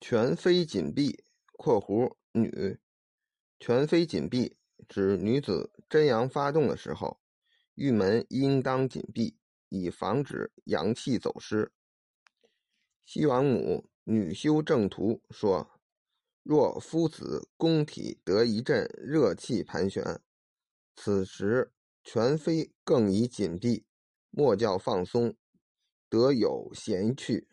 全非紧闭，括弧女，全非紧闭，指女子真阳发动的时候，玉门应当紧闭，以防止阳气走失。西王母女修正图说，若夫子宫体得一阵热气盘旋，此时全非更宜紧闭，莫叫放松，得有闲趣。